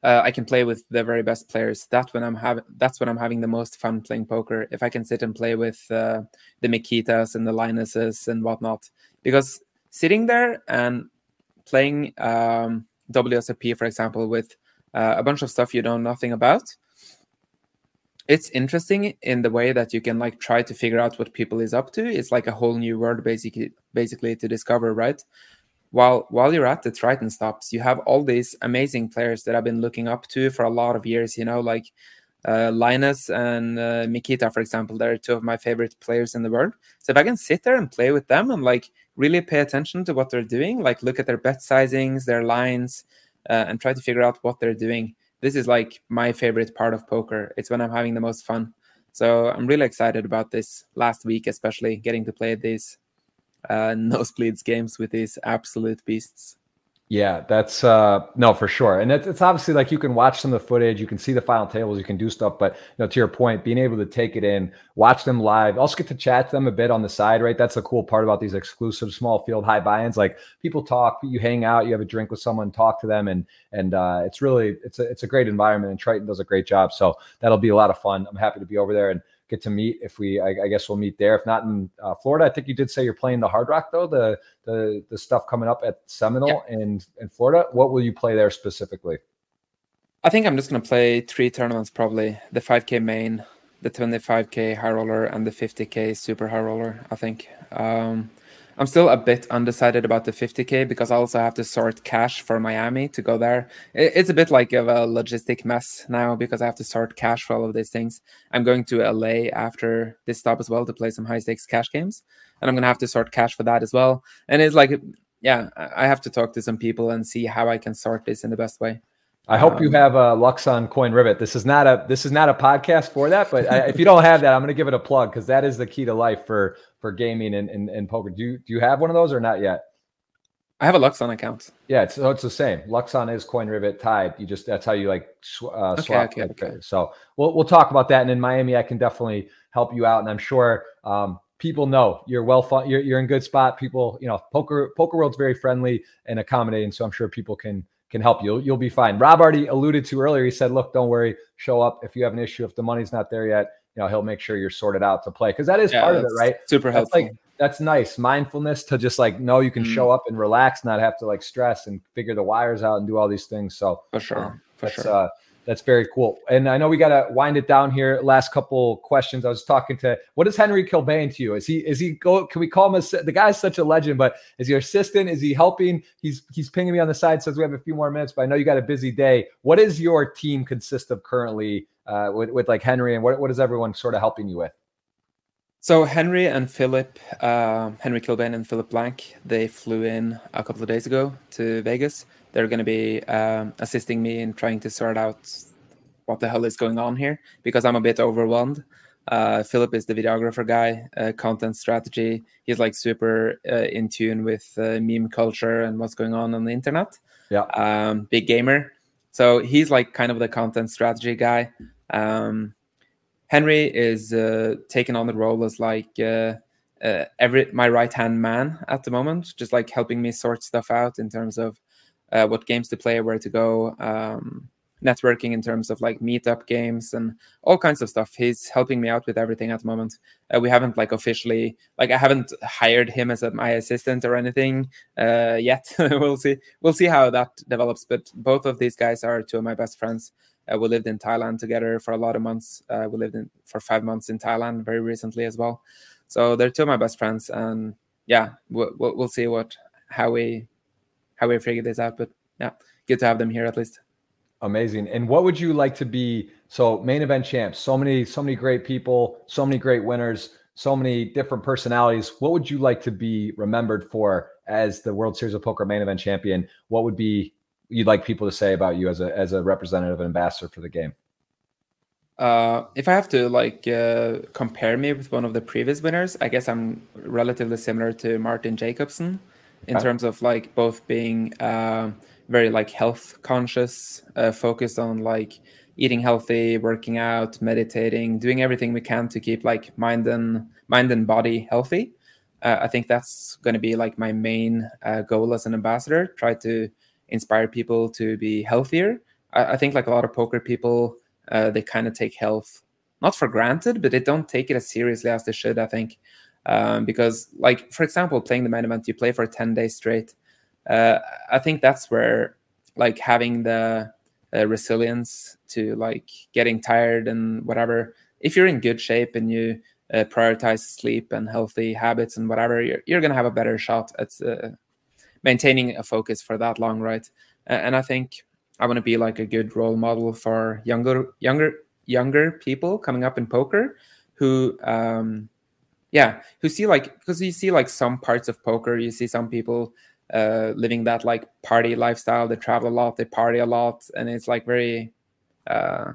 uh, I can play with the very best players. That's when I'm having. That's when I'm having the most fun playing poker. If I can sit and play with uh, the Mikitas and the Linuses and whatnot, because sitting there and playing um, WSOP, for example, with uh, a bunch of stuff you know nothing about, it's interesting in the way that you can like try to figure out what people is up to. It's like a whole new world, basically, basically to discover, right? while while you're at the Triton stops, you have all these amazing players that I've been looking up to for a lot of years. You know, like uh, Linus and uh, Mikita, for example, they're two of my favorite players in the world. So if I can sit there and play with them and like really pay attention to what they're doing, like look at their bet sizings, their lines, uh, and try to figure out what they're doing, this is like my favorite part of poker. It's when I'm having the most fun. So I'm really excited about this last week, especially getting to play these uh, [laughs] nosebleeds games with these absolute beasts. Yeah, that's uh no for sure. And it's, it's obviously like you can watch some of the footage, you can see the final tables, you can do stuff, but you know, to your point, being able to take it in, watch them live, also get to chat to them a bit on the side, right? That's the cool part about these exclusive small field high buy-ins. Like people talk, you hang out, you have a drink with someone, talk to them, and and uh it's really it's a it's a great environment and Triton does a great job. So that'll be a lot of fun. I'm happy to be over there. And get to meet. If we, I, I guess we'll meet there. If not in uh, Florida, I think you did say you're playing the Hard Rock though. The the the stuff coming up at Seminole yeah. in in Florida. What will you play there specifically? I think I'm just gonna play three tournaments probably: the 5K main, the 25K high roller, and the 50K super high roller. I think. Um, I'm still a bit undecided about the 50k because I also have to sort cash for Miami to go there. It's a bit like of a logistic mess now because I have to sort cash for all of these things. I'm going to LA after this stop as well to play some high stakes cash games, and I'm gonna have to sort cash for that as well. And it's like, yeah, I have to talk to some people and see how I can sort this in the best way. I hope um, you have a Luxon coin rivet. This is not a this is not a podcast for that, but I, if you don't have that, I'm going to give it a plug because that is the key to life for for gaming and, and, and poker. Do you do you have one of those or not yet? I have a Luxon account. Yeah, it's so it's the same. Luxon is coin rivet tied. You just that's how you like sw- uh, swap. Okay, okay, okay. So we'll we'll talk about that. And in Miami, I can definitely help you out. And I'm sure um, people know you're well fun. You're you're in good spot. People, you know, poker poker world's very friendly and accommodating. So I'm sure people can can help you. You'll be fine. Rob already alluded to earlier. He said, "Look, don't worry. Show up if you have an issue. If the money's not there yet, you know he'll make sure you're sorted out to play because that is yeah, part of it, right? Super that's helpful. Like, that's nice mindfulness to just like know you can mm. show up and relax, not have to like stress and figure the wires out and do all these things. So for sure, um, for sure. Uh, that's very cool. And I know we got to wind it down here. Last couple questions. I was talking to what is Henry Kilbane to you? Is he is he go? Can we call him a the guy's such a legend? But is he your assistant? Is he helping? He's he's pinging me on the side. Says we have a few more minutes, but I know you got a busy day. What does your team consist of currently uh, with with like Henry and what what is everyone sort of helping you with? So Henry and Philip, uh, Henry Kilbane and Philip Blank, they flew in a couple of days ago to Vegas they're going to be um, assisting me in trying to sort out what the hell is going on here because I'm a bit overwhelmed. Uh, Philip is the videographer guy, uh, content strategy. He's like super uh, in tune with uh, meme culture and what's going on on the internet. Yeah. Um, big gamer. So he's like kind of the content strategy guy. Um, Henry is uh, taking on the role as like uh, every my right hand man at the moment, just like helping me sort stuff out in terms of uh, what games to play, where to go, um, networking in terms of like meetup games and all kinds of stuff. He's helping me out with everything at the moment. Uh, we haven't like officially like I haven't hired him as a, my assistant or anything uh, yet. [laughs] we'll see. We'll see how that develops. But both of these guys are two of my best friends. Uh, we lived in Thailand together for a lot of months. Uh, we lived in for five months in Thailand very recently as well. So they're two of my best friends, and yeah, we'll, we'll see what how we how we figure this out. But yeah, good to have them here at least. Amazing. And what would you like to be? So main event champs, so many, so many great people, so many great winners, so many different personalities. What would you like to be remembered for as the World Series of Poker main event champion? What would be you'd like people to say about you as a as a representative and ambassador for the game? Uh, if I have to like uh, compare me with one of the previous winners, I guess I'm relatively similar to Martin Jacobson in terms of like both being uh, very like health conscious, uh, focused on like eating healthy, working out, meditating, doing everything we can to keep like mind and mind and body healthy. Uh, I think that's going to be like my main uh, goal as an ambassador. Try to inspire people to be healthier. I, I think like a lot of poker people, uh, they kind of take health not for granted, but they don't take it as seriously as they should. I think um, because like for example playing the main event you play for 10 days straight uh, i think that's where like having the uh, resilience to like getting tired and whatever if you're in good shape and you uh, prioritize sleep and healthy habits and whatever you're, you're gonna have a better shot at uh, maintaining a focus for that long right? And i think i want to be like a good role model for younger younger younger people coming up in poker who um, yeah who see like because you see like some parts of poker you see some people uh living that like party lifestyle. They travel a lot they party a lot and it's like very uh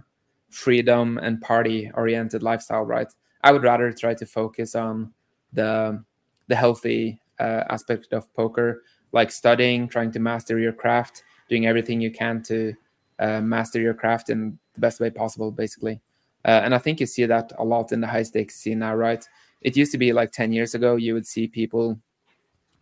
freedom and party oriented lifestyle right? I would rather try to focus on the the healthy uh, aspect of poker like studying trying to master your craft doing everything you can to uh, master your craft in the best way possible basically. Uh, and i think you see that a lot in the high stakes scene now right it used to be like 10 years ago you would see people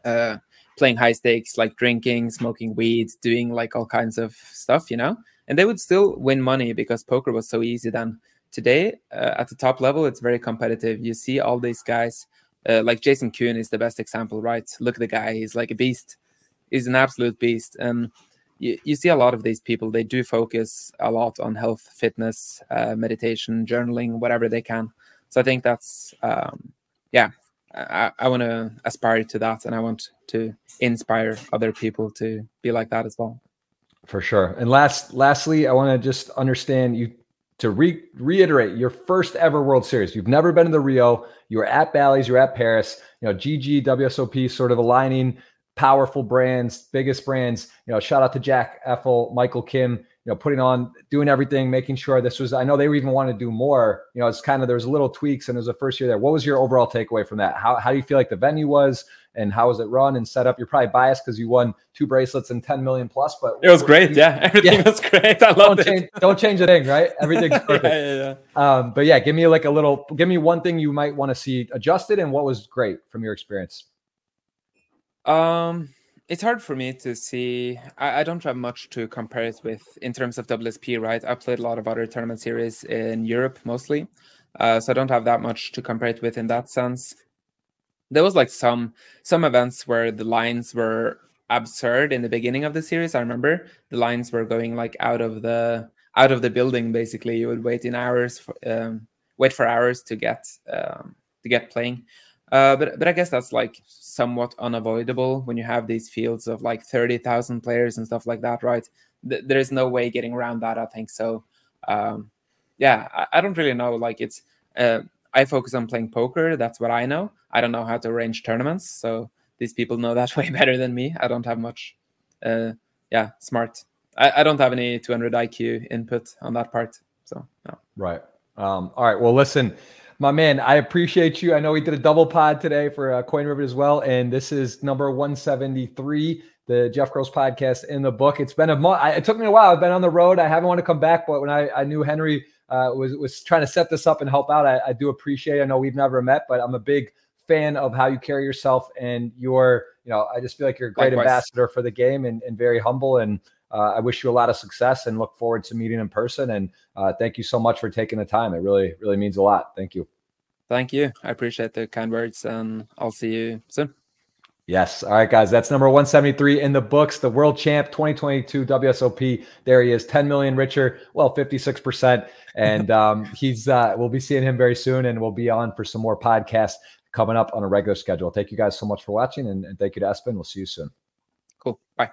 uh, playing high stakes like drinking smoking weed doing like all kinds of stuff you know and they would still win money because poker was so easy then today uh, at the top level, it's very competitive. You see all these guys, uh, like Jason Koon is the best example, right? Look at the guy; he's like a beast. He's an absolute beast, and you, you see a lot of these people. They do focus a lot on health, fitness, uh, meditation, journaling, whatever they can. So I think that's um, yeah. I, I want to aspire to that, and I want to inspire other people to be like that as well. For sure. And last, lastly, I want to just understand you to re- reiterate your first ever World Series. You've never been to the Rio. You were at Bally's. You're at Paris. You know, GG, WSOP, sort of aligning powerful brands, biggest brands. You know, shout out to Jack Effel, Michael Kim you know, putting on, doing everything, making sure this was. I know they even want to do more. You know, it's kind of there's little tweaks, and it was the first year there. What was your overall takeaway from that? How how do you feel like the venue was, and how was it run and set up? You're probably biased because you won two bracelets and 10 million plus, but it was great. Yeah, [laughs] everything yeah. was great. I love it. Change, don't change a thing, right? Everything's [laughs] perfect. yeah, yeah, yeah. Um, but yeah, give me like a little. Give me one thing you might want to see adjusted, and what was great from your experience. Um it's hard for me to see. I, I, don't have much to compare it with in terms of WSP, right? I played a lot of other tournament series in Europe mostly, uh, so I don't have that much to compare it with in that sense. There was like some some events where the lines were absurd in the beginning of the series. I remember the lines were going like out of the out of the building. Basically, you would wait in hours, for, um, wait for hours to get um, to get playing. Uh, but but I guess that's like somewhat unavoidable when you have these fields of like thirty thousand players and stuff like that, right? Th- there is no way getting around that. I think so. Um, yeah, I, I, don't really know. Like it's uh, I focus on playing poker. That's what I know. I don't know how to arrange tournaments, so these people know that [laughs] way better than me. I don't have much. Uh, yeah, smart. I, I don't have any 200 IQ input on that part. So no. Right. Um, all right. Well, listen my man, I appreciate you. I know we did a double pod today for uh, Coin Rivet as well, and this is number 173, the Jeff Gross podcast in the book. It's been a month. It took me a while. I've been on the road. I haven't wanted to come back, but when I, I knew Henry uh, was was trying to set this up and help out, I, I do appreciate. it. I know we've never met, but I'm a big fan of how you carry yourself and your, you know, I just feel like you're a great Likewise. ambassador for the game and, and very humble and uh, I wish you a lot of success and look forward to meeting in person. And uh, thank you so much for taking the time. It really, really means a lot. Thank you. Thank you. I appreciate the kind words, and I'll see you soon. Yes. All right, guys. That's number 173 in the books. The world champ 2022 WSOP. There he is, 10 million richer. Well, 56%. And [laughs] um, he's uh, we'll be seeing him very soon, and we'll be on for some more podcasts coming up on a regular schedule. Thank you guys so much for watching, and, and thank you to Espen. We'll see you soon. Cool. Bye.